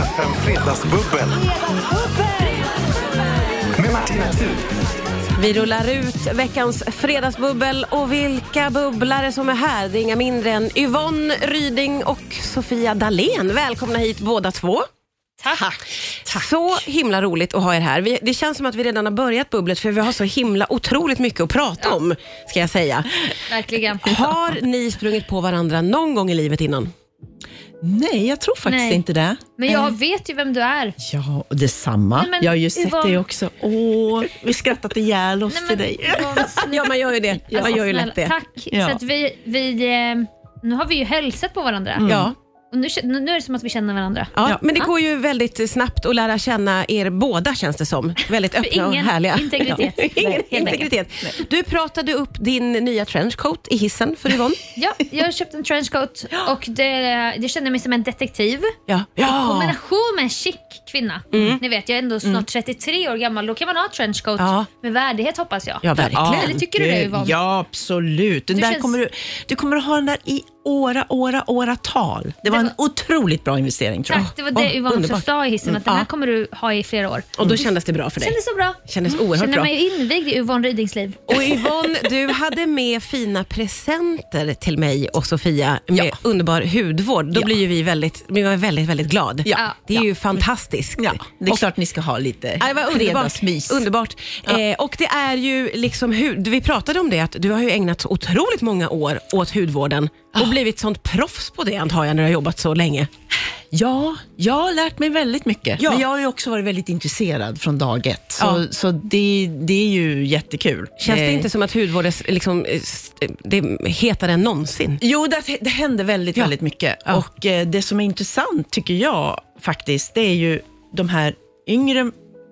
FM Fredagsbubbel med Martina Thun. Vi rullar ut veckans fredagsbubbel och vilka bubblare som är här. Det är inga mindre än Yvonne Ryding och Sofia Dalén. Välkomna hit båda två. Tack. Så himla roligt att ha er här. Vi, det känns som att vi redan har börjat bubblet för vi har så himla otroligt mycket att prata om, ska jag säga. Verkligen. Har ni sprungit på varandra någon gång i livet innan? Nej, jag tror faktiskt Nej. inte det. Men jag vet ju vem du är. Ja, och detsamma. Nej, men jag har ju sett Yvonne- dig också. Åh, vi skrattat ihjäl oss Nej, till men, dig. Yvonne, Ja, man gör ju det. Man gör ju lätt det. Tack. Ja. Så att vi, vi, eh, nu har vi ju hälsat på varandra. Ja. Nu, nu är det som att vi känner varandra. Ja, Ja. men det Ja. går ju väldigt snabbt att lära känna er båda känns det som. Väldigt öppna och ingen härliga. integritet. Ja. Ingen Nej, helt integritet. Du pratade upp din nya trenchcoat i hissen för Yvonne. Ja, jag har köpt en trenchcoat och det, jag känner mig som en detektiv. Ja. I kombination med en chic kvinna. Mm. Ni vet, jag är ändå snart 33 år gammal. Då kan man ha trenchcoat Ja. med värdighet hoppas jag. Ja, verkligen. Eller tycker du det, Yvonne? Ja, absolut. Den Du där känns- kommer du, du kommer att ha den där i åra, åra, åratal. Det var en otroligt bra investering tror jag. Tack, det var det Yvonne också underbart. sa i hissen, att den här kommer du ha i flera år. Och då kändes det bra för dig? Kändes så bra. Kändes oerhört Känner bra. mig invigd i Yvonne Rydings liv. Och Yvonne, du hade med fina presenter till mig och Sofia med Ja. underbar hudvård. Då Ja. blir ju vi väldigt, vi var väldigt, väldigt glad. Ja. Det är ju fantastiskt. Ja, det är klart ni ska ha lite det var underbart. underbart. Eh, och det är ju liksom hud, vi pratade om det att du har ju ägnat otroligt många år åt hudvården och blivit sånt proffs på det antar jag när du har jobbat så länge. Ja, jag har lärt mig väldigt mycket. Ja. Men jag har ju också varit väldigt intresserad från dag ett. Så, Ja. så det, det är ju jättekul. Känns det Eh, inte som att hudvård är liksom, eh, det är hetare än någonsin? Jo, det, det händer väldigt, Ja. väldigt mycket. Ja. Och eh, Det som är intressant, tycker jag, faktiskt, det är ju de här yngre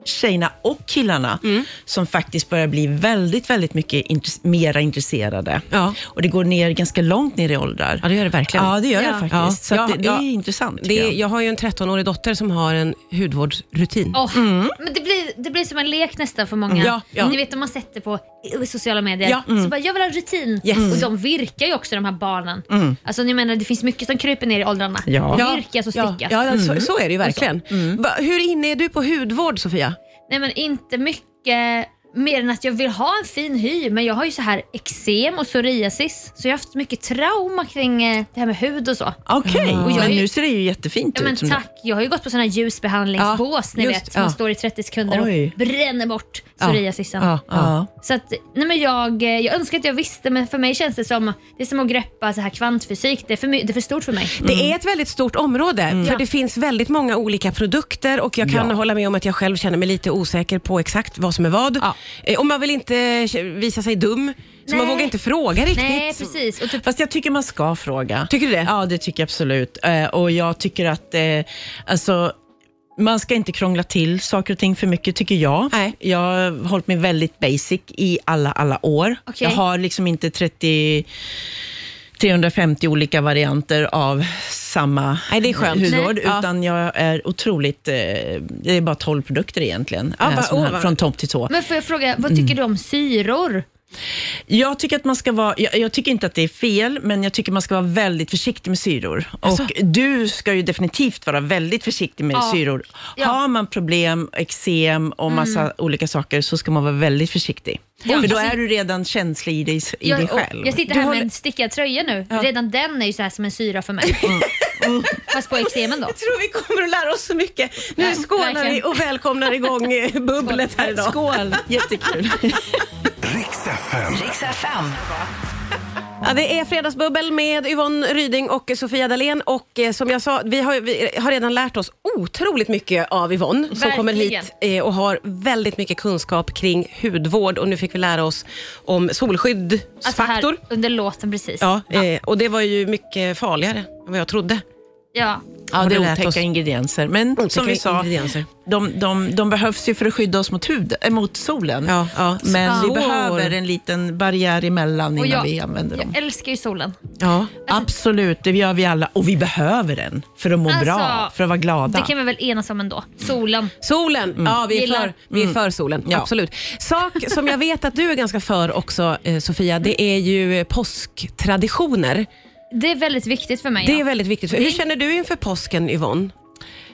tjejerna och killarna Mm. som faktiskt börjar bli väldigt, väldigt mycket intress- mera intresserade. Ja. Och Det går ner ganska långt ner i åldrar. Ja, det gör det verkligen. Ja, det gör Ja. det faktiskt. Ja. Så det, det ja. är intressant. Det jag. jag har ju en 13-årig dotter som har en hudvårdsrutin. Åh, Men det blir, det blir som en lek nästan för många. Mm. Ja, ja. Ni vet om man sätter på sociala medier. Ja. Så bara, jag vill ha rutin. Yes. Och de virkar ju också de här barnen. Alltså ni menar det finns mycket som kryper ner i åldrarna. Ja. Virkas och stickas. ja, så, så är det ju verkligen. Va, hur inne är du på hudvård, Sofia? Nej men inte mycket mer än att jag vill ha en fin hy. Men jag har ju så här eksem och psoriasis. Så jag har haft mycket trauma kring eh, det här med hud och så. Okej, Och jag men nu ser det ju jättefint Ja, men ut. som tack. Jag har ju gått på såna här ljusbehandlingsbås ni Ja, vet. just, Som man ja. står i 30 sekunder Oj. och bränner bort psoriasisen. Ja, ja. Så att, nej men jag, eh, jag önskar att jag visste men för mig känns det som det är som att greppa så här kvantfysik. Det är för, my- det är för stort för mig. Det är ett väldigt stort område, för Ja. det finns väldigt många olika produkter och jag kan hålla med om att jag själv känner mig lite osäker på exakt vad som är vad. Ja. Eh, Och man vill inte visa sig dum, så man Nej. vågar inte fråga riktigt. Nej precis. Och typ, Fast jag tycker man ska fråga. Tycker du det? Ja, det tycker jag absolut. Eh, och jag tycker att eh, alltså, man ska inte krångla till saker och ting för mycket, tycker jag. Nej. Jag har hållit mig väldigt basic i alla, alla år. Okej. Jag har liksom inte 30 350 olika varianter av samma Nej, det är skönt. hudvård, Nej. Ja. utan jag är otroligt... Eh, det är bara 12 produkter egentligen, Ja, eh, va- här, vad- från topp till tå. men får jag fråga, vad tycker du om syror? Jag tycker att man ska vara, jag, jag tycker inte att det är fel, men jag tycker man ska vara väldigt försiktig med syror. Alltså? Och du ska ju definitivt vara väldigt försiktig med Ja. syror. Ja. Har man problem, eksem och massa olika saker, så ska man vara väldigt försiktig. Ja, För då precis. är du redan känslig i dig, i Jag, dig själv. jag sitter Du här håller- med en stickad tröja nu. Redan den är ju så här som en syra för mig. Fast på eksemen då. Jag tror vi kommer att lära oss så mycket. Nu skålar vi och välkomnar igång eh, bubblet här idag. Skål! Jättekul. FM. Riks FM. Ja, det är Fredagsbubbel med Yvonne Ryding och Sofia Dalén. Och eh, som jag sa, vi har, vi har redan lärt oss otroligt mycket av Yvonne som kommer hit eh, och har väldigt mycket kunskap kring hudvård. Och nu fick vi lära oss om solskyddsfaktor. Alltså här under låten precis. ja, eh, och det var ju mycket farligare än vad jag trodde. Ja. Ja, det är otäcka oss? ingredienser. Men som Otäcka vi sa, ingredienser. de, de, de behövs ju för att skydda oss mot, hud, äh, mot solen. Ja, ja. Men Så- vi behöver en liten barriär emellan Och innan jag, vi använder dem. jag älskar ju solen. Ja. Absolut, det gör vi alla. Och vi behöver den för att må Alltså, bra, för att vara glada. Det kan vi väl enas om ändå. Solen. Solen, ja vi är, för, vi är för solen. Mm. Ja. Absolut. Sak som jag vet att du är ganska för också eh, Sofia, det är ju påsktraditioner. Det är väldigt viktigt för mig. Det ja. är väldigt viktigt. Hur känner du inför påsken Yvonne?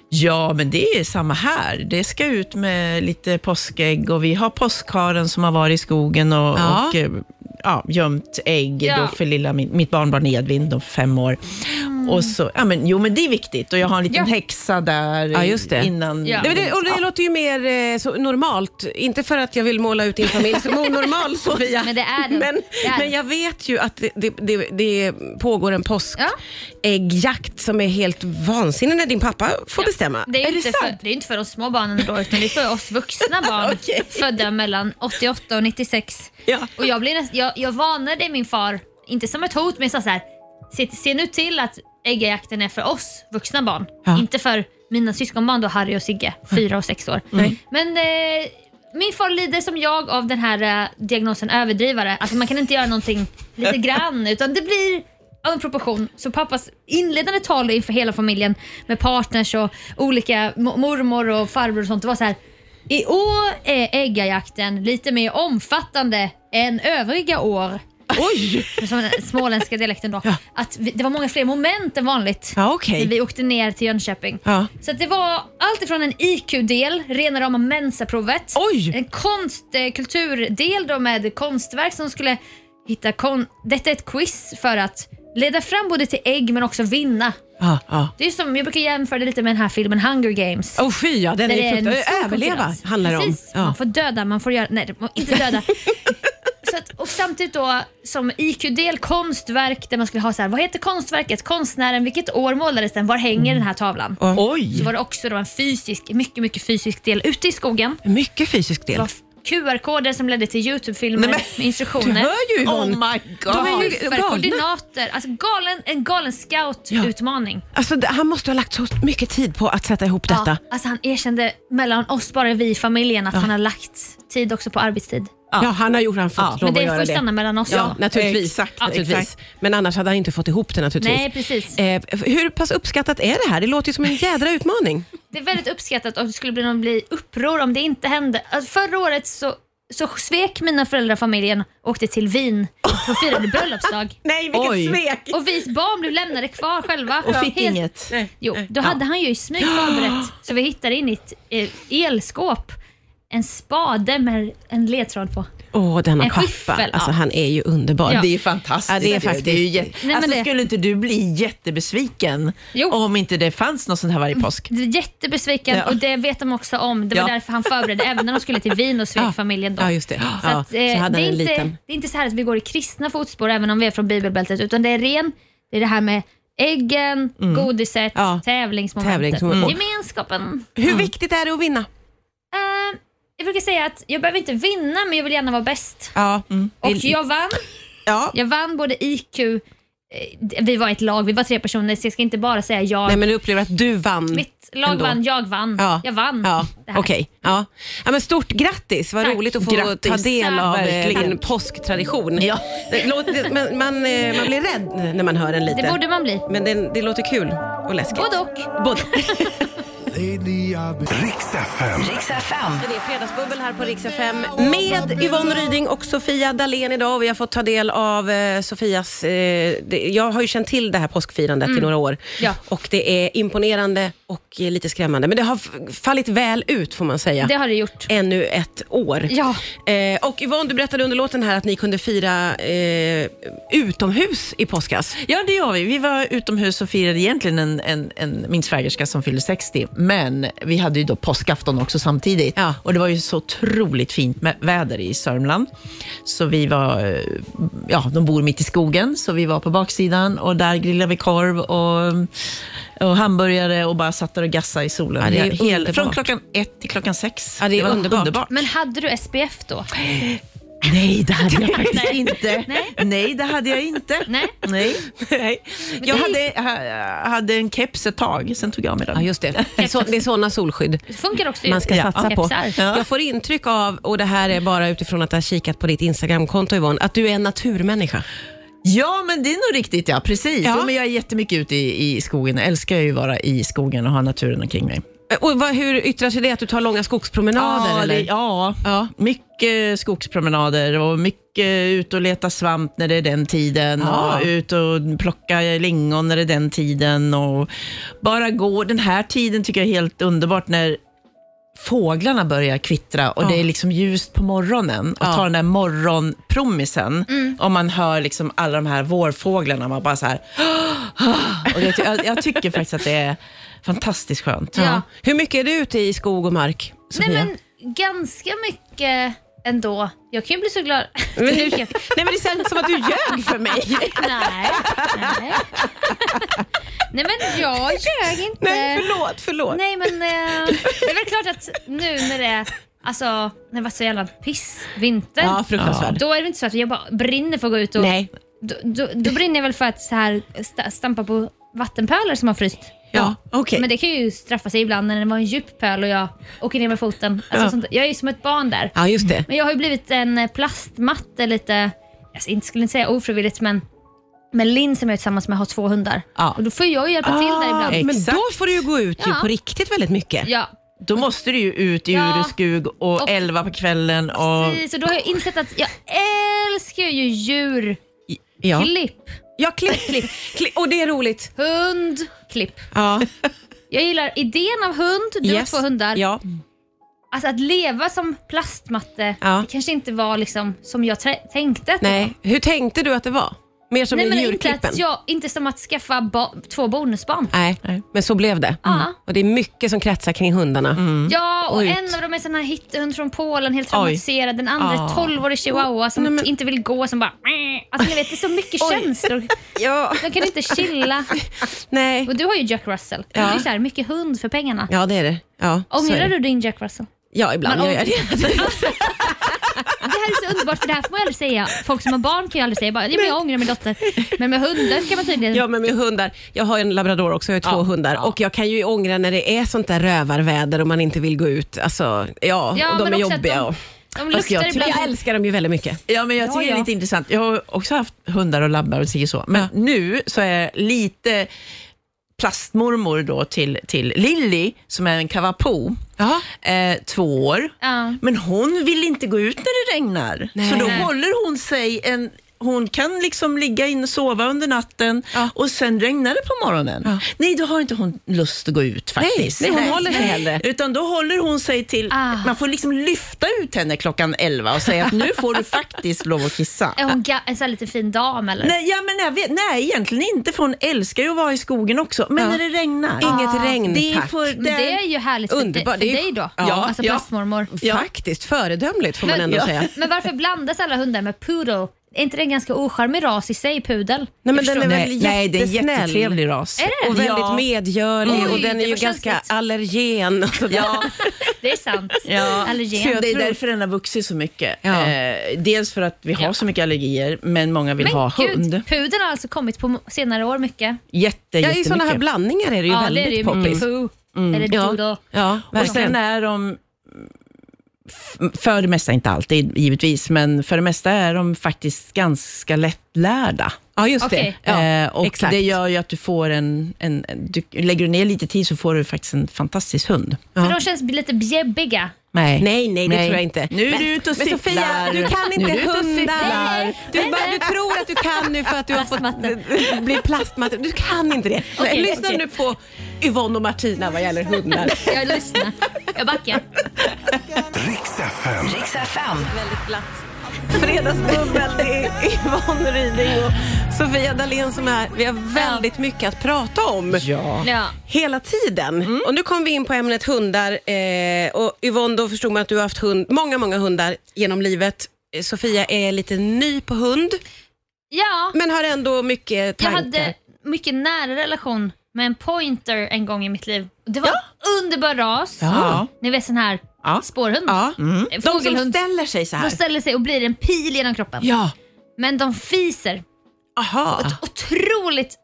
Ja, men det är samma här. Det ska ut med lite påskägg och vi har påskharen som har varit i skogen och, Ja. och eh, ja, gömt ägg Ja. då för lilla, min, mitt barnbarn Edvin, då fem år. Och så, ja, men, jo, men det är viktigt och jag har en liten Ja. häxa där Ja, just det. innan. Ja. Nej, men det, och det låter ju mer eh, så normalt. Inte för att jag vill måla ut din familj som onormal Sofia. Men det är den. Men, Det är men jag vet ju att det, det, det, det pågår en Ja. påskäggjakt som är helt vansinnig när din pappa får bestämma. Det är, Är ju det inte för, det är inte för de små barnen då, utan det är för oss vuxna barn Okej. födda mellan 88 och 96. Ja. Och jag, blev näst, jag, jag varnade min far, inte som ett hot, men sa så här, se, se nu till att äggjakten är för oss vuxna barn. Ja. Inte för mina syskonbarn då, Harry och Sigge, fyra och sex år. Men eh, min far lider som jag av den här eh, diagnosen överdrivare. Alltså man kan inte göra någonting lite grann, utan det blir av en proportion. Så pappas inledande tal inför hela familjen med partners och olika mo- mormor och farbror och sånt. Det var så här. I år är äggajakten lite mer omfattande än övriga år. Oj! Som den småländska dialekten då. Att vi, det var många fler moment än vanligt. Ja, okej. Vi åkte ner till Jönköping. Ja. Så att det var allt ifrån en IQ-del, rena rama Mensa-provet. Oj! En konst, eh, kulturdel då med konstverk som skulle hitta kon- Detta är ett quiz för att leda fram både till ägg men också vinna. Ja, ja. Det är som, jag brukar jämföra det lite med den här filmen Hunger Games. Oh, fy ja, den är en fruktansvärd. Överleva handlar det om. Precis. Ja. Man får döda, man får göra... Nej, inte döda. så att, och samtidigt då som IQ-del konstverk där man skulle ha så här, vad heter konstverket, konstnären, vilket år målades den, var hänger den här tavlan? Oj! Så var det också då en fysisk, mycket, mycket fysisk del ute i skogen. Mycket fysisk Det del. var QR-koder som ledde till Youtube-filmer Nej, med Du instruktioner. hör ju Oh Yvonne. my god! De är ju För galna. koordinater. Alltså galen, en galen scout-utmaning. Alltså, det- han måste ha lagt så mycket tid på att sätta ihop detta. Ja, alltså han erkände mellan oss, bara vi i familjen, att han har lagt tid också på arbetstid. Ja, han har gjort han fått Ja, lov Men att det göra får det. stanna mellan oss. Ja, naturligtvis. Exakt, naturligtvis. exakt. Men annars hade han inte fått ihop det naturligtvis. Nej, precis. Eh, hur pass uppskattat är det här? Det låter ju som en jädra utmaning. Det är väldigt uppskattat och det skulle bli, nog bli uppror om det inte hände. Alltså, förra året så, så svek mina föräldrar familjen och åkte till Wien och firade bröllopsdag. Nej, vilket Oj. svek! Och vi barn blev lämnade kvar själva. Och fick Helt- inget. Jo, då hade han ju i smyg förberett så vi hittade in i ett eh, elskåp en spade med en ledtråd på. Åh, denna En pappa. skiffel, Alltså, ja. Han är ju underbar. Ja. Det är fantastiskt. Ja, det är faktiskt- Det är ju jätte... Nej, men alltså, det- Skulle inte du bli jättebesviken Jo. om inte det fanns något sånt här varje påsk? Är Jättebesviken Ja. och det vet de också om. Det var Ja. därför han förberedde, även när de skulle till Wien och svek Ja. familjen då. Ja, just det. Så, Ja, att, så eh, hade det, är inte, liten... det är inte så här att vi går i kristna fotspår även om vi är från bibelbältet utan det är ren, det är det här med äggen, godiset, Ja. tävlingsmomentet, Tävlingsmoment. gemenskapen. Hur viktigt är det att vinna? Jag brukar säga att jag behöver inte vinna men jag vill gärna vara bäst. Ja. Och Vill- jag vann. ja. Jag vann både IQ, eh, vi var ett lag, vi var tre personer så jag ska inte bara säga jag. Nej, men du upplever att du vann? Mitt lag ändå. vann, jag vann. Ja. Jag vann Ja, okej. Ja. Ja, men stort grattis, vad Tack. roligt att få Grattis. ta del av eh, Verkligen. din påsktradition. Ja. Det låter, men man, eh, man blir rädd när man hör den lite. Det borde man bli. Men det, det låter kul och läskigt. Både och. Både. Riks FM. Riks FM. Det är Fredagsbubbel här på Rix FM med Yvonne Ryding och Sofia Dalén idag. Vi har fått ta del av eh, Sofias... Eh, det, jag har ju känt till det här påskfirandet i några år. Mm. Ja. Och det är imponerande och eh, lite skrämmande. Men det har f- fallit väl ut får man säga. Det har det gjort. Ännu ett år. Ja. Eh, och Yvonne, du berättade under låten här att ni kunde fira eh, utomhus i påskas. Ja, det gör vi. Vi var utomhus och firade egentligen en, en, en, min svägerska som fyllde 60, men vi hade ju då påskafton också samtidigt. Ja. Och det var ju så otroligt fint med väder i Sörmland. Så vi var, ja, de bor mitt i skogen, så vi var på baksidan och där grillade vi korv och, och hamburgare och bara satt där och gassade i solen. Ja, det är Hel- underbart. från klockan ett till klockan sex. Ja, det är var underbart. Men hade du SPF då? Nej, det hade jag faktiskt inte. Nej. Nej, det hade jag inte. Nej. Nej. Nej. Jag hade, hade en keps ett tag, sen tog jag av mig den. Ja, just det. Det är, så, det är sådana solskydd. Det funkar också man ska Ja. satsa på. Ja. Jag får intryck av, och det här är bara utifrån att jag har kikat på ditt Instagramkonto Yvonne, att du är en naturmänniska. Ja, men det är nog riktigt. ja. Precis. Ja. Ja. men jag är jättemycket ute i, i skogen. Jag älskar ju att vara i skogen och ha naturen omkring mig. Och vad, hur yttrar sig det att du tar långa skogspromenader? Ja, eller? det, ja, Ja. mycket skogspromenader och mycket ut och leta svamp när det är den tiden Ja. och ut och plocka lingon när det är den tiden och bara gå. Den här tiden tycker jag är helt underbart när fåglarna börjar kvittra och Ja. det är liksom ljust på morgonen och Ja. ta den där morgonpromisen och man hör liksom alla de här vårfåglarna, man bara så här och det, jag, jag tycker faktiskt att det är fantastiskt skönt. Ja. Hur mycket är du ute i skog och mark, Sofia? Nej, men ganska mycket ändå. Jag kan ju bli så glad. Men du, nej, men det känns som att du ljög för mig. nej, nej. nej, men jag ljög inte. Nej, förlåt, förlåt. Nej, men eh, det är väl klart att nu när det är Alltså, när det var så jävla pissvinter. Ja, fruktansvärt. Då är det inte så att jag bara brinner för att gå ut och... Nej. Då, då, då brinner jag väl för att så här sta- stampa på vattenpölar som har fryst. Ja, okej. Men det kan ju straffa sig ibland när det var en djup pöl och jag åker ner med foten. Alltså, Ja. sånt, jag är ju som ett barn där. Ja, just det. Men jag har ju blivit en eh, plastmatte lite, jag inte skulle inte säga ofrivilligt, men med Linn som jag är tillsammans med har två hundar. Ja. Och då får jag ju hjälpa till där ibland. men Exakt. då får du ju gå ut ju Ja. på riktigt väldigt mycket. Ja, Då måste du ju ut i Ja. ureskog och, Och- elva på kvällen. Och, precis. Och då har jag insett att jag älskar ju djurklipp. ja. Ja, klipp, klipp, klipp. Och det är roligt. Hund, klipp. Ja. Jag gillar idén av hund, du Yes. har två hundar. Ja. Alltså att leva som plastmatte, Ja. det kanske inte var liksom som jag tänkte att det var. Nej. Hur tänkte du att det var? Mer som Nej, i men inte, djurklippen? att jag, inte som att skaffa ba- två bonusbarn. Nej. Nej. men så blev det. Ja. Och det är mycket som kretsar kring hundarna. Ja, och Och ut. en av dem är sån här hittehund från Polen, helt traumatiserad. Den andra är 12-årig chihuahua som Nej, men- inte vill gå, som bara... Alltså ni vet, det är så mycket känslor. Ja. De kan inte chilla. Nej. Och du har ju Jack Russell. Det är ju så här, mycket hund för pengarna. Ja, det är det. Ja, så är Ångrar det. du din Jack Russell? Ja, ibland gör jag det. Det här är så underbart för det här får man aldrig säga. Folk som har barn kan ju aldrig säga bara, ja, men jag ångrar min dotter. Men med hundar kan man tydligen... Ja, men med hundar. Jag har en labrador också, jag har två Ja, hundar. ja. Och jag kan ju ångra när det är sånt där rövarväder och man inte vill gå ut. Alltså, ja, Ja, och de är jobbiga. de- jag tycker-. Jag älskar dem ju väldigt mycket. Ja, men jag Ja, tycker det ja. är lite intressant. Jag har också haft hundar och labbar och så. så. Men nu så är jag lite plastmormor då till, till Lilly, som är en kavapo, eh, två år. Ja. Men hon vill inte gå ut när det regnar. Nej. Så då håller hon sig en hon kan liksom ligga in och sova under natten Ja. och sen regnar det på morgonen. Ja. Nej, då har inte hon lust att gå ut faktiskt. nej, hon håller sig hellre. Utan då håller hon sig till, Ah. man får liksom lyfta ut henne klockan 11 och säga att nu får du faktiskt lov att kissa. Är hon en sån här lite fin dam eller? Nej, ja, men jag vet, nej, egentligen inte, för hon älskar ju att vara i skogen också. Men Ja. när det regnar. Inget regn, det är tack. för, Men det är ju härligt för, Underbart, dig, det för är ju- dig då. Ja, alltså ja. plastmormor. Ja. Faktiskt föredömligt får man Men- ändå Ja. säga. Men varför blandas alla hundar med poodle? Är inte det en ganska ocharmig ras i sig, pudel? Nej, men den är väl nej, nej, det är en jättetrevlig ras. Är det? Och väldigt Ja. medgörlig Oj, och den är ju ganska känsligt. allergen. Ja, Det är sant. Ja. Allergen. Så jag det är tror- därför den har vuxit så mycket. Ja. Eh, dels för att vi har Ja. så mycket allergier, men många vill Men ha gud, hund. pudeln har alltså kommit på senare år mycket. Jätte, Ja, I sådana här blandningar är det ju ja, det är väldigt det ju poppis. mycket poo. Eller Ja. doodle. Ja, och sen är de, för det mesta, inte alltid givetvis, men för det mesta är de faktiskt ganska lättlärda. Ja, just Okej. det. Ja, eh, och exakt. Det gör ju att du får en, en, du, lägger du ner lite tid så får du faktiskt en fantastisk hund. Ja. För de känns lite bjäbbiga. Nej, Nej, nej, det tror jag inte. Nu är Men- du ute och cyklar. Sofia, du kan inte du hundar. Du, Nej, bara, nej. du tror att du kan nu för att du har fått bli plastmatte. Du kan inte det. Okej, Lyssna okej. nu på Yvonne och Martina vad gäller hundar. Jag lyssnar. Jag backar. Riks FM. Riks FM. Väldigt glatt. Fredagsbubbel, det är Yvonne Ryding och Sofia Dalén som är här. Vi har väldigt mycket att prata om. Ja. Ja. Hela tiden. Och nu kom vi in på ämnet hundar. Eh, och Yvonne, då förstod man att du har haft hund, många, många hundar genom livet. Eh, Sofia är lite ny på hund, ja, men har ändå mycket jag tankar. hade mycket nära relation med en pointer en gång i mitt liv. Det var underbar ras. Ja. Ni vet sån här Ja. spårhund. Ja. Mm. De som ställer sig så här. De ställer sig och blir en pil genom kroppen. Ja. Men de fiser Aha. på ett otroligt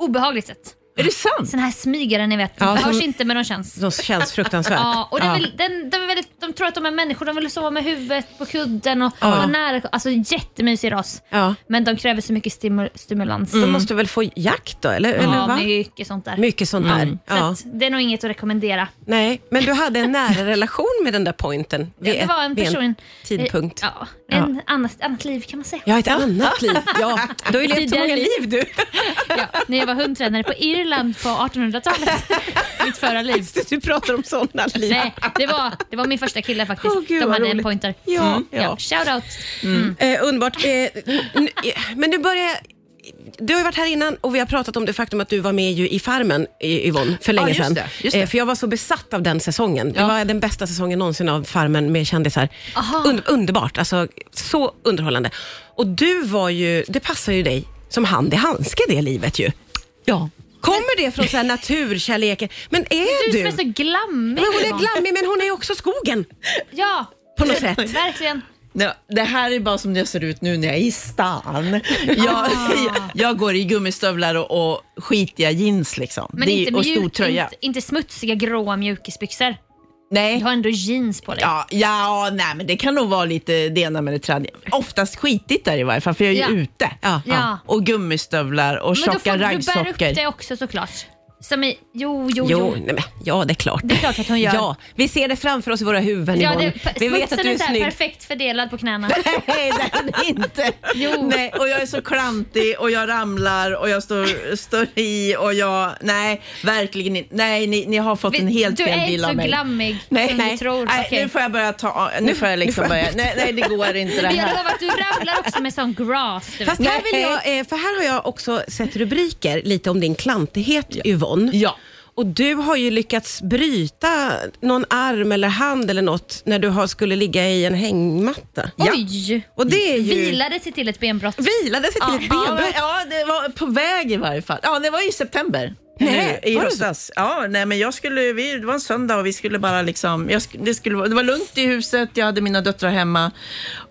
obehagligt sätt. Är det sant? Sån här smygare ni vet. Ja, det hörs inte men de känns. De känns fruktansvärt. Ja, och Ja. väl, den, de, är väldigt, de tror att de är människor, de vill sova med huvudet på kudden och Ja. vara nära. Alltså jättemysig ras. Ja. Men de kräver så mycket stimu- stimulans. De måste väl få jakt då, eller? eller Ja, va? mycket sånt där. Mycket sånt där. Så Ja. att det är nog inget att rekommendera. Nej, men du hade en nära relation med den där pointen vid, det var en person... tidpunkt. Ja, en Annat, annat liv kan man säga. Ja, ett annat liv. Ja, du har ju levt så många liv. liv du. Ja, när jag var hundtränare på Irland på 1800-talet. Mitt förra liv. Du pratar om sådana liv. Nej, det var, det var min första kille faktiskt. Åh, gud, De hade en roligt. pointer. Ja, Mm. ja. ja. Shout out. Eh, underbart. Eh, eh, men nu börjar jag- du har ju varit här innan och vi har pratat om det faktum att du var med ju i Farmen, i- Yvonne, för länge just sedan. det, just det. Eh, för jag var så besatt av den säsongen. Det Ja. var den bästa säsongen någonsin av Farmen med kändisar. Aha. Un- underbart, alltså så underhållande. Och du var ju, det passar ju dig som hand i handske det livet ju. Ja. Kommer det från så här naturkärleken? Men är Du du? som är så glammig. men hon är glammig men hon är också skogen Ja, på något sätt. verkligen. Ja, det här är bara som det ser ut nu när jag är i stan. Jag, Ah. jag, jag går i gummistövlar och, och skitiga jeans liksom. Men det är, inte, och stor tröja. inte, inte smutsiga gråa mjukisbyxor. Du Nej. har ändå jeans på dig. Ja, ja, nej, men det kan nog vara lite det ena med det tredje. Oftast skitigt där i varje fall, för jag är ju Ja. ute. Ja. Ja. Och gummistövlar och Men då tjocka får du bära upp raggsockor. det också såklart. Som i, jo, jo, Jo, jo. nej, men, ja det är klart. Det är klart att hon gör. Ja, vi ser det framför oss i våra huvuden Ja, Yvonne. det, Vi vet att du är är så här snygg. perfekt fördelad på knäna. Nej, det är det inte. Jo. Nej, och jag är så klantig och jag ramlar och jag står, står i och jag... Nej, verkligen inte. Nej, ni, ni har fått en helt du fel är bild inte av så mig. glammig Nej, som nej. du tror. nej Okej. nu får jag börja ta... Nu får jag liksom börja... Nej, nej, det går inte det här. lovar att du ramlar också med sån grass. Du Fast här, vill jag, eh, för här har jag också sett rubriker lite om din klantighet Yvonne. Ja. Och du har ju lyckats bryta någon arm eller hand eller något när du har, skulle ligga i en hängmatta. Oj! Och det är ju... Vilade sig till ett benbrott. Vilade sig till ett benbrott. ja, det var på väg i varje fall. Ja, det var i september. Nej, nu, I höstas. Ja, nej, men jag skulle, vi, det var en söndag och vi skulle bara liksom, jag, det, skulle, det var lugnt i huset, jag hade mina döttrar hemma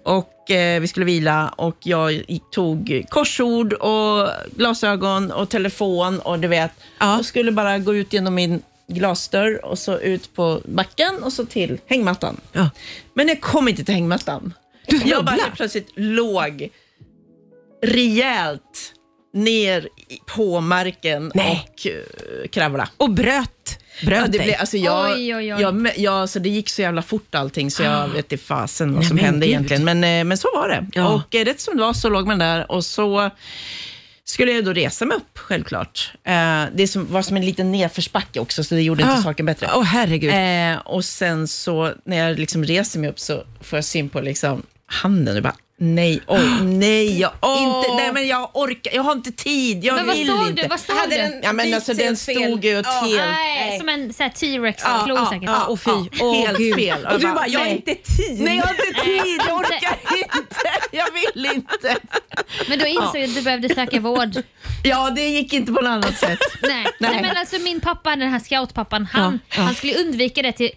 och eh, vi skulle vila och jag tog korsord och glasögon och telefon och du vet, Ja. och skulle bara gå ut genom min glasdörr och så ut på backen och så till hängmattan. Ja. Men jag kom inte till hängmattan. Du jag bara plötsligt låg rejält ner på marken Nej. och uh, kravla. Och bröt, bröt Ja, det, dig. blev, alltså jag, Oj, oj, oj. Jag, ja, så det gick så jävla fort allting så jag vet inte fasen vad Nej, som men hände gud. egentligen. Men, eh, men så var det. Ja. Och eh, rätt som det var så låg man där och så skulle jag då resa mig upp, självklart. Eh, det som, var som en liten nedförsbacke också, så det gjorde inte Ah. saken bättre. Åh herregud. Eh, och sen så när jag liksom reser mig upp så får jag syn på liksom handen och bara Nej, oj, nej, jag, inte, nej men jag orkar, jag har inte tid, jag Men vad vill såg inte. du? Vad såg Hade du? den- Ja men alltså den stod ju åt Ja. helt... Nej, som en T-rex-klo ja, säkert. Ja, och fy. Åh, helt Gud. fel. Och du bara, jag har inte tid. Nej, jag har inte tid, jag orkar inte, jag vill inte. Men då insåg du att du behövde söka vård. Ja, det gick inte på något annat sätt. Nej. Nej. Men alltså min pappa, den här scoutpappan, han, han skulle undvika det till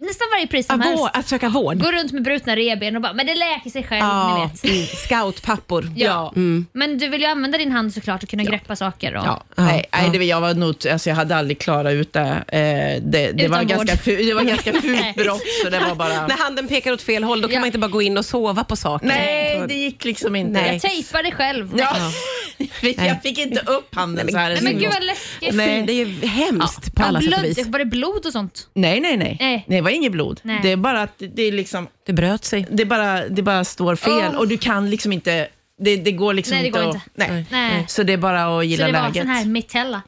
nästan varje pris som Att, helst. gå, att söka vård. Gå runt med brutna revben och bara, men det läker sig själv, ni Ja, vet. mm, scoutpappor. Ja. Mm. Men du vill ju använda din hand såklart och kunna greppa saker. Och, Ja, Ja, nej, nej, ja. det, var- jag var nog, alltså jag hade aldrig klarat ut det. Eh, det, det, Utan var vård. ganska ful, det var ganska fult brott, så det var bara... När handen pekar åt fel håll, då kan Ja. man inte bara gå in och sova på saker. Nej, det gick liksom inte. Nej. Jag tejpade själv. Ja. Jag fick inte upp handen så här. Nej, men gud vad läskigt. Nej, det är ju hemskt på Ja, alla sätt och blod, vis. var det blod och sånt? nej, nej, nej. Nej. Nej, det var inget blod. Nej. Det är bara att det- är liksom, Det bröt sig. det bara, det bara står fel Åh. och du kan liksom inte, det, det går liksom Nej, det inte går att, inte. Nej. Nej. Så det är bara att Så gilla det var läget. sån här mitella.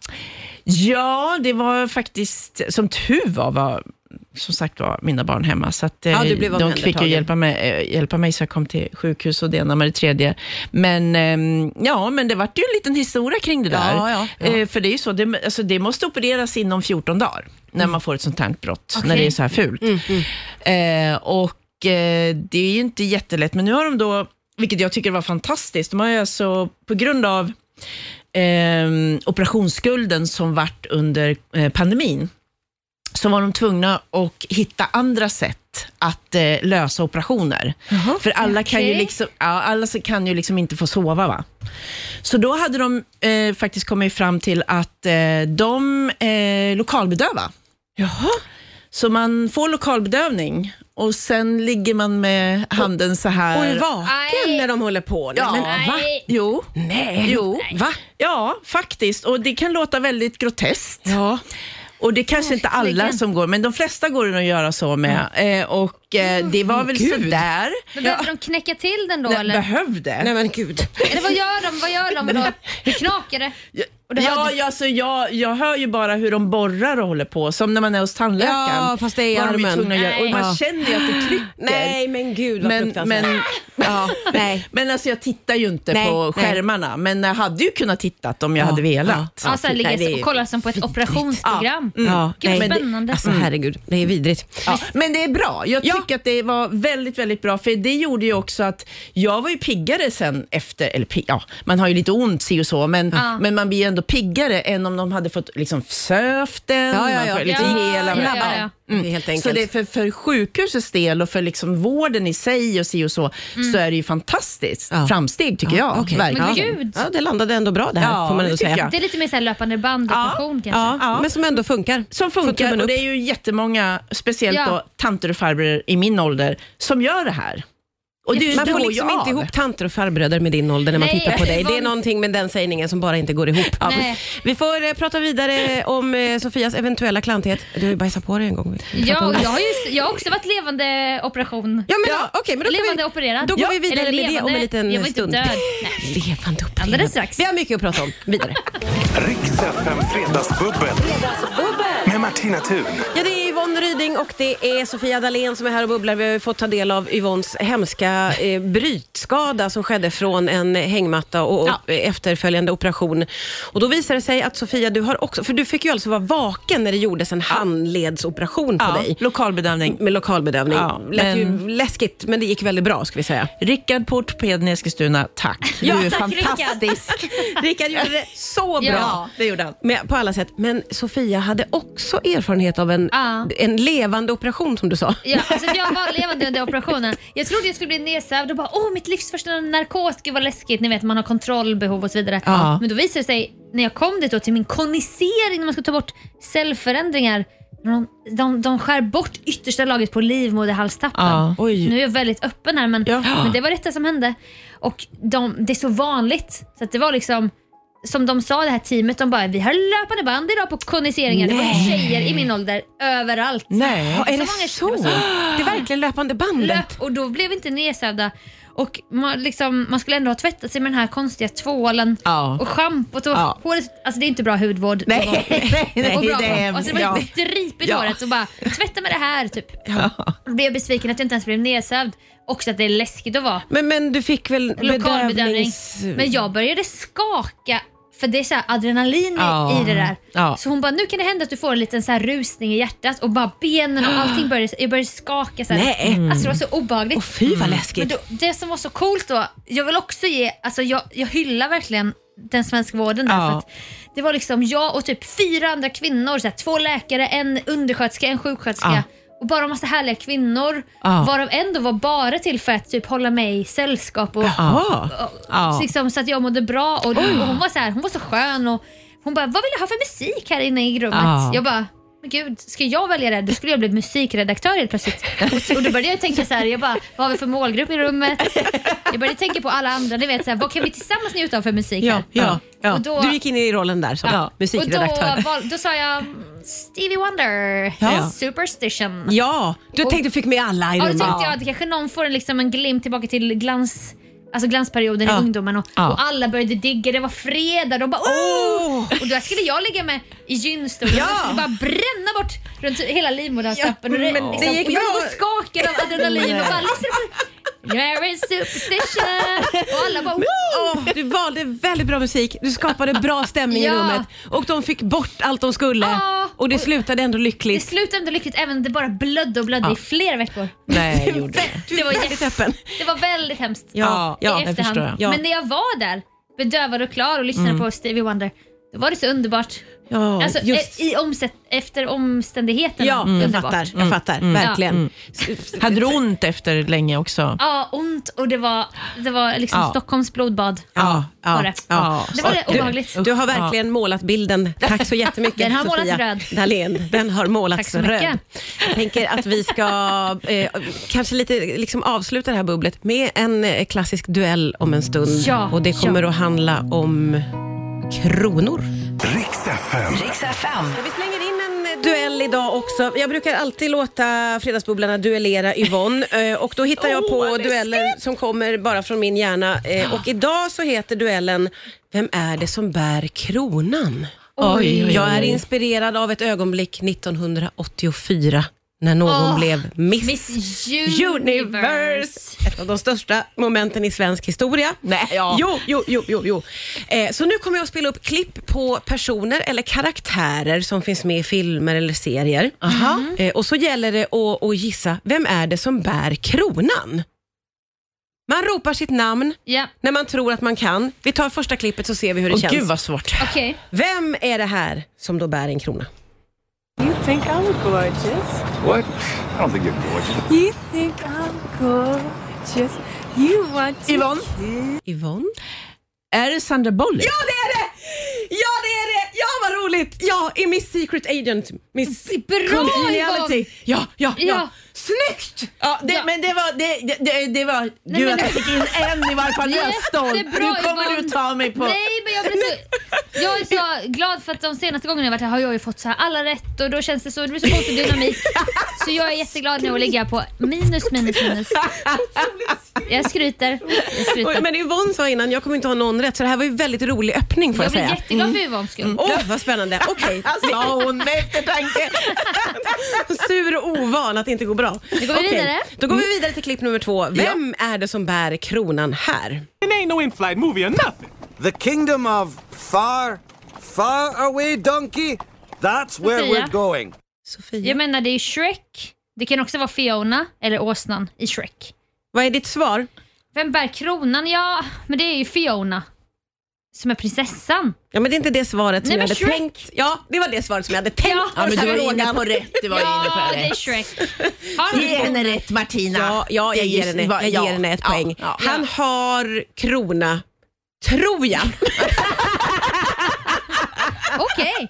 Ja, det var faktiskt, som tur var, var som sagt var mina barn hemma. Så att, eh, Ja, blev de fick ju hjälpa mig, eh, hjälpa mig så jag kom till sjukhus och det ena med det tredje. Men ehm, ja, men det vart ju en liten historia kring det där. Ja, ja. Eh, för det är ju så, det, alltså, det måste opereras inom 14 dagar när man får ett sånt här brott, Okej. när det är så här fult. Eh, och eh, det är ju inte jättelätt, men nu har de då, vilket jag tycker var fantastiskt, de har ju alltså på grund av eh, operationsskulden som vart under eh, pandemin, så var de tvungna att hitta andra sätt att eh, lösa operationer. För alla, kan ju liksom, ja, alla kan ju liksom inte få sova. Va? Så då hade de eh, faktiskt kommit fram till att eh, de eh, lokalbedöva. Jaha. Så man får lokalbedövning och sen ligger man med handen så här. Och är vaken Nej. när de håller på. Ja. Men, Nej. va? Jo. Nej. Jo. Va? Ja, faktiskt. Och det kan låta väldigt groteskt. Ja. Och det kanske inte alla som går, men de flesta går det att göra så med. Eh, och eh, det var väl Gud. sådär. Men behöver de knäcka till den då Nej, eller? behövde. Nej men gud. Eller vad gör de? Vad gör de då? Hur knakar det? Och det Ja, hade- ja, alltså, jag, jag hör ju bara hur de borrar och håller på, som när man är hos tandläkaren. Ja, fast det är i de armen. göra. Och Nej. man Ja. känner ju att det trycker. Nej men gud vad men, men, ja, Nej. men alltså jag tittar ju inte Nej, på nej. skärmarna, men jag hade ju kunnat titta om jag Ja, hade velat. Ja, så här Nej, det ligger är och kollar som på ett operationsprogram. Ja, Gud, nej, vad det- spännande. Alltså herregud, det är vidrigt. Ja, men det är bra. Jag Ja. tycker att det var väldigt, väldigt bra, för det gjorde ju också att jag var ju piggare sen efter, eller ja, man har ju lite ont si och så, men, Ja. men man blir ju ändå piggare än om de hade fått liksom sövt den, Ja, ja, ja. får lite Ja, hela... ja, ja, helt enkelt. Så det är för, för sjukhusets del och för liksom vården i sig och si och så, så är det ju fantastiskt framsteg tycker jag. okej. Verkligen. Men. Ja, det landade ändå bra det här får man ändå säga. jag. Det är lite mer så här löpande bandoperation kanske. Ja, men som ändå funkar. Som funkar och det är ju jättemånga, speciellt då tanter och farbröder i min ålder, som gör det här. Och det, Man får liksom inte ihop tanter och farbröder med din ålder när man Nej, tittar på dig. Det är någonting med den sägningen som bara inte går ihop. Nej. Vi får eh, prata vidare om eh, Sofias eventuella klanthet. Du har ju bajsat på dig en gång. Vi pratar Ja, det. jag har, ju, jag har också varit levande operation. Ja, men, ja. okej, men då, kan levande vi, opererad. då går vi vidare Eller med det levande, om en liten jag var inte stund. död. Nej. Levande opererad. Alldeles strax. Vi har mycket att prata om. Vidare. Riks FM Fredagsbubbel. Martina Thun. Ja, det är Yvonne Ryding och det är Sofia Dalén som är här och bubblar. Vi har ju fått ta del av Yvonnes hemska eh, brytskada som skedde från en hängmatta och Ja. och efterföljande operation. Och Då visar det sig att Sofia, du har också, för du fick ju alltså vara vaken när det gjordes en handledsoperation på Ja, dig. lokalbedömning. Med lokalbedövning. Ja, Lät ju men- läskigt, men det gick väldigt bra ska vi säga. Rickard på ortopeden i Eskilstuna, tack. Ja, du är tack, fantastisk. Rickard gjorde det så bra. Ja. Det gjorde han. Med, på alla sätt. Men Sofia hade också erfarenhet av en, Ja. en levande operation som du sa. Ja, alltså jag var levande under operationen. Jag trodde jag skulle bli nedsövd och bara åh mitt livs första narkos, gud vad läskigt. Ni vet man har kontrollbehov och så vidare. Ja. Men då visade det sig när jag kom dit då till min konisering när man ska ta bort cellförändringar. De, de, de skär bort yttersta lagret på livmoderhalstappen. Ja. Oj. Nu är jag väldigt öppen här men, Ja. men det var detta som hände. Och de, det är så vanligt så att det var liksom som de sa det här teamet, de bara vi har löpande band idag på koniseringar. Det var tjejer i min ålder överallt. Nej. Ja, är det så? det så. Det är verkligen löpande bandet. löp och då blev vi inte nedsövda. Och man, liksom, man skulle ändå ha tvättat sig med den här konstiga tvålen Ja. och schampot. Och Ja. håret, alltså det är inte bra hudvård. Nej, nej, nej, och bra det är- och så var ja. det stripigt Ja. håret så bara tvätta med det här typ. Ja. Då blev jag besviken att jag inte ens blev nedsövd. Också att det är läskigt att vara. Men, men du fick väl bedövnings... Men jag började skaka för det är så här adrenalin i- Ja. i det där. Ja. Så hon bara, nu kan det hända att du får en liten så här rusning i hjärtat och bara benen och allting började, jag började skaka. Så här. Nej. Alltså det var så obehagligt. Åh fy vad Men läskigt. då, det som var så coolt då, jag vill också ge, alltså jag, jag hyllar verkligen den svenska vården där. Ja. För att det var liksom jag och typ fyra andra kvinnor, så här, två läkare, en undersköterska, en sjuksköterska. Ja. Och bara massa härliga kvinnor, Ja. varav en då var bara till för att typ hålla mig i sällskap. Och, Jaha. Ja. så liksom, så att jag mådde bra och, och hon var så här, hon var så skön och hon bara, vad vill du ha för musik här inne i rummet? Ja. Jag bara, men gud, ska jag välja det? Då skulle jag bli musikredaktör helt plötsligt. Och, då började jag tänka så här, jag bara, vad har vi för målgrupp i rummet? Jag började tänka på alla andra, ni vet så här, vad kan vi tillsammans njuta av för musik Ja, här? ja, ja. Då- Du gick in i rollen där som Ja. musikredaktör. Och då, då sa jag mm, Stevie Wonder, Ja. Superstition. Ja, du Och- tänkte du fick med alla i Ja, då rummet. tänkte jag att kanske någon får en, liksom en glimt tillbaka till glans, alltså glansperioden i ungdomen och, Ja. och alla började digga. Det var fredag. De bara oh! Och då skulle jag ligga med i gynstolen Ja. och skulle bara bränna bort runt hela livmoderhalstappen. Ja, och det, men det liksom, gick och jag bra. låg och skakade av adrenalin och bara lyssnade på You're a superstition. Och alla bara wow! Åh, du valde väldigt bra musik, du skapade bra stämning i Ja. rummet och de fick bort allt de skulle Ja. och det Och- slutade ändå Det lyckligt. slutade ändå lyckligt även om det bara blödde och blödde Ja. i flera veckor. Nej, jag gjorde det. Du Det var väldigt öppen. Det var väldigt hemskt. Ja, ja, i det efterhand. förstår jag. Ja. Men när jag var där, bedövad och klar och lyssnade på Stevie Wonder, då var det så underbart. Ja, Alltså, just. eh, i omsätt, efter omständigheterna. Ja, jag Underbart. fattar. Jag fattar. Verkligen. Hade du ont efter länge också? Ja, ont och det var, det var liksom Ja. Stockholms blodbad. Ja, ja, Var det. ja. Det var det Du- obehagligt. Du har verkligen målat bilden. Tack så jättemycket Den har Sofia målats röd. Dahlén. Den har målats Tack så mycket. röd. Jag tänker att vi ska eh, kanske lite liksom avsluta det här bubblet med en eh, klassisk duell om en stund. Ja, Och det kommer ja. att handla om kronor. Riks FM. Riks FM. Vi slänger in en duell idag också. Jag brukar alltid låta Fredagsbubblarna duellera Yvonne eh, och då hittar jag på dueller som kommer bara från min hjärna. Eh, Och idag så heter duellen Vem är det som bär kronan? Oj, oj, oj. Jag är inspirerad av ett ögonblick 1984 när någon Åh, blev Miss, Miss Universe. Universe. Ett av de största momenten i svensk historia. Nej, ja. Jo, jo, jo, jo. jo. Eh, så nu kommer jag att spela upp klipp på personer eller karaktärer som finns med i filmer eller serier. Eh, och så gäller det att, att gissa, vem är det som bär kronan? Man ropar sitt namn Ja, när man tror att man kan. Vi tar första klippet så ser vi hur det Åh känns. gud vad svårt. okej. Vem är det här som då bär en krona? Think I'm gorgeous? What? I don't think you're gorgeous. You think I'm gorgeous? You want to Yvonne, Yvonne? är det Sandra Bullock? Ja, det är det! Ja, det är det! Ja, vad roligt! Ja, i Miss Secret Agent. Miss Bra, Congeniality. Ja, ja, ja. Ja. Snyggt! Ja, det, Ja. men det var, det, det, det, det var gud men att jag fick in en i varje fall. Jag är stolt. Jättebra, Nu kommer Yvonne. du ta mig på... Nej, men jag, blir så, jag är så glad för att de senaste gångerna jag varit här har jag ju fått så här alla rätt och då känns det så, det blir så konstig dynamik. Så jag är jätteglad nu att ligga på minus, minus, minus. Jag skryter. Jag skryter. Men Yvonne sa innan, jag kommer inte ha någon rätt, så det här var ju väldigt rolig öppning får Jag jag, blir säga. jätteglad för Yvonnes skull. Åh, vad spännande. Okej, Sa hon med eftertanke. sur och ovan att det inte går bra. Går vi vidare. Då går vi vidare till klipp nummer två. Vem är det som bär kronan här? It ain't no in-flight movie or nothing. The kingdom of far, far away donkey? That's where Sofia. we're going. Sofia? Jag menar det är Shrek. Det kan också vara Fiona eller åsnan i Shrek. Vad är ditt svar? Vem bär kronan? Ja, men det är ju Fiona. Som är prinsessan. Ja, men det är inte det svaret som Nej, jag hade Shrek. tänkt. Ja, det var det svaret som jag hade tänkt. Ja. Ja, men du var inne på rätt. Du var inne Ja, på det är. Shrek. Har Ge henne rätt Martina. Ja, ja jag, ger är henne, jag ja, ger henne ett ja, poäng. ja. Han har krona, tror jag. Okej.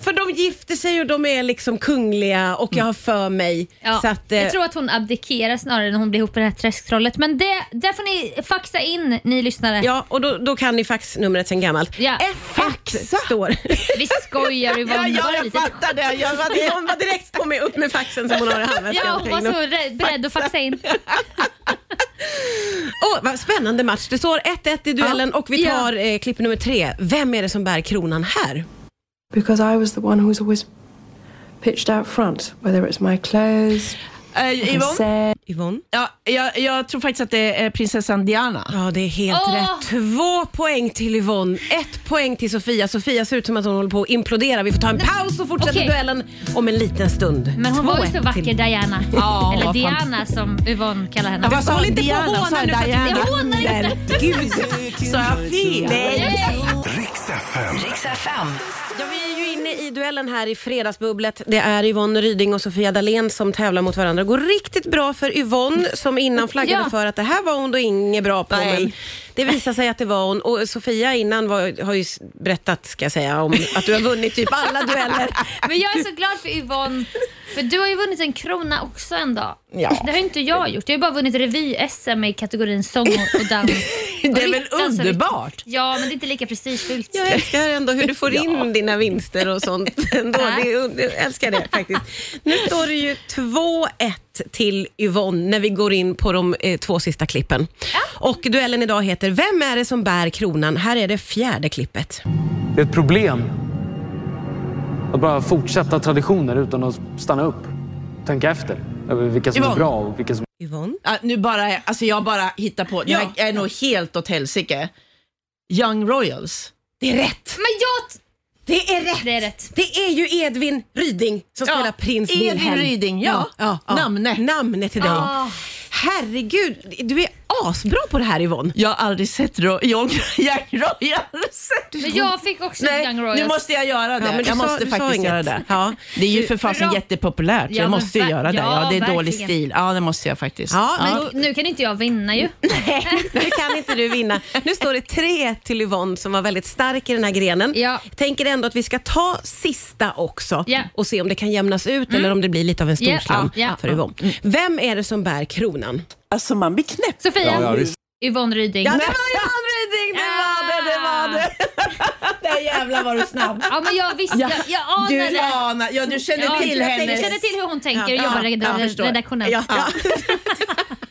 För de gifter sig och de är liksom kungliga och jag har för mig. Ja, Så att, eh, jag tror att hon abdikerar snarare när hon blir ihop med det här träsktrollet. Men det, där får ni faxa in, ni lyssnare. Ja, och då, då kan ni faxnumret sen gammalt. Ja. F1 står. Vi skojar Yvonne. Ja, ja, Bara jag lite- fattar det. Jag var Hon var direkt på mig upp med faxen som hon har i handväskan. Ja, hon var så rädd, beredd att faxa in. Åh, vad spännande match. Det står 1-1 i duellen och vi Ja. tar eh, klipp nummer tre. Vem är det som bär kronan här? Because I was the one who was always pitched out front, whether it's my clothes, Eh, Yvonne? Yvonne? Ja, jag, jag tror faktiskt att det är prinsessan Diana. Ja, det är helt Åh! rätt. Två poäng till Yvonne, ett poäng till Sofia. Sofia ser ut som att hon håller på att implodera. Vi får ta en paus och fortsätta Okej. duellen om en liten stund. Men hon var ju 2-1 så vacker till- Diana. Ja, Eller fan. Diana som Yvonne kallar henne. Ja, så håll inte på Diana, och håna sa jag nu för att- Diana? Jag hånar inte. Gud. Sa jag fel? Nej. Riks FM. Riks FM. Ja, vi är ju inne i duellen här i Fredagsbubblet. Det är Yvonne Ryding och Sofia Dalén som tävlar mot varandra. Det går riktigt bra för Yvonne som innan flaggade Ja. för att det här var hon då inget bra på. Nej. Men det visar sig att det var hon. Och Sofia innan var, har ju berättat, ska jag säga, om att du har vunnit typ alla dueller. Men jag är så glad för Yvonne. För du har ju vunnit en krona också en dag. Ja. Det har inte jag gjort. Jag har ju bara vunnit revy-SM i kategorin sång och dans. Det är väl underbart? Ja, men det är inte lika prestigefyllt. Jag älskar ändå hur du får in dina vinster och sånt. Ändå. Det, är- jag älskar det faktiskt. Nu står det ju 2-1 till Yvonne när vi går in på de eh, två sista klippen. Och duellen idag heter Vem är det som bär kronan? Här är det fjärde klippet. Det är ett problem att bara fortsätta traditioner utan att stanna upp. Tänka efter över vilka som är Yvonne. bra och vilka som Yvonne? Ja, nu bara, alltså jag bara hittar på. Det Ja. här är nog helt åt helsike. Young Royals. Det är rätt! Men jag... Det är rätt! Det är rätt. Det är ju Edvin Ryding som Ja, spelar prins Edvin Wilhelm. Ryding, ja. Namne. Namne till dig. Ah. herregud, du är asbra på det här Yvonne. Jag har aldrig sett ro- Young Young Royals. Men jag fick också Nej, Young Royals. nu måste jag göra det. Ja, men du jag sa- måste du sa faktiskt inget. göra det. Ja. Det är ju för fasen Bra. jättepopulärt. Ja, jag men måste ju ver- göra det. Ja, ja, det är dålig verkligen. stil. Ja, det måste jag faktiskt. Ja, men Och nu kan inte jag vinna ju. Nej, nu kan inte du vinna. Nu står det tre till Yvonne som var väldigt stark i den här grenen. Ja. Tänker ändå att vi ska ta sista också Ja. och se om det kan jämnas ut eller om det blir lite av en storslam ja, ja. för Yvonne. Vem är det som bär kronan? Alltså man blir knäpp. Sofia, Ja, ja. Yvonne Ryding. Ja, det var Yvonne Ryding! Det var det, det var det. Där jävlar var du snabb. Ja, men jag visste, jag, jag anade. Du anar, ja du känner Ja, till jag henne. känner till hur hon tänker och Ja, jobbar ja, jag redaktionellt.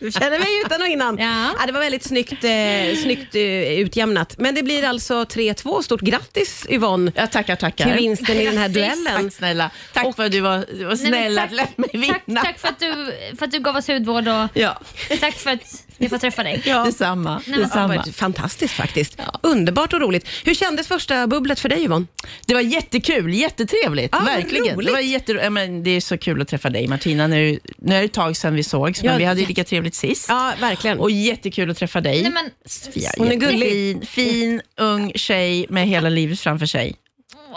Ja, ja. Du känner mig utan och innan. Ja. det var väldigt snyggt, eh, snyggt eh, utjämnat. Men det blir alltså 3-2. Stort grattis Yvonne Ja, tackar, tackar. till vinsten i den här duellen. Tack snälla. Tack för att du var, du var Nej, snäll men att låta mig tack, vinna. tack för, att du, för att du gav oss hudvård och Ja, tack för att jag får träffa dig. Ja. detsamma. Det detsamma. var fantastiskt faktiskt. Underbart och roligt. Hur kändes första bubblet för dig Yvonne? Det var jättekul, jättetrevligt. Ja, vad verkligen. Det, var jätte, ja, men det är så kul att träffa dig Martina. Nu, nu är det ett tag sedan vi sågs, men Ja, vi hade lika trevligt sist. Ja, verkligen. Och jättekul att träffa dig. Nej, men, Sofia, Hon är gullig. fin, ung tjej med hela livet framför sig.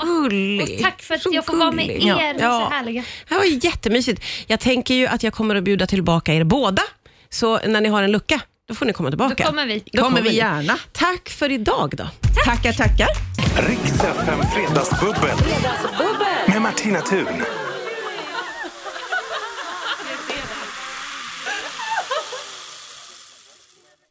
Gullig. och tack för att Så jag får vara med gullig. er. Ja. Ni är så härliga. Det var jättemysigt. Jag tänker ju att jag kommer att bjuda tillbaka er båda. Så när ni har en lucka, då får ni komma tillbaka. Då kommer vi. Då kommer vi gärna. Tack för idag då. Tackar, tackar. Riks FM Fredagsbubbel. Med Martina Thun.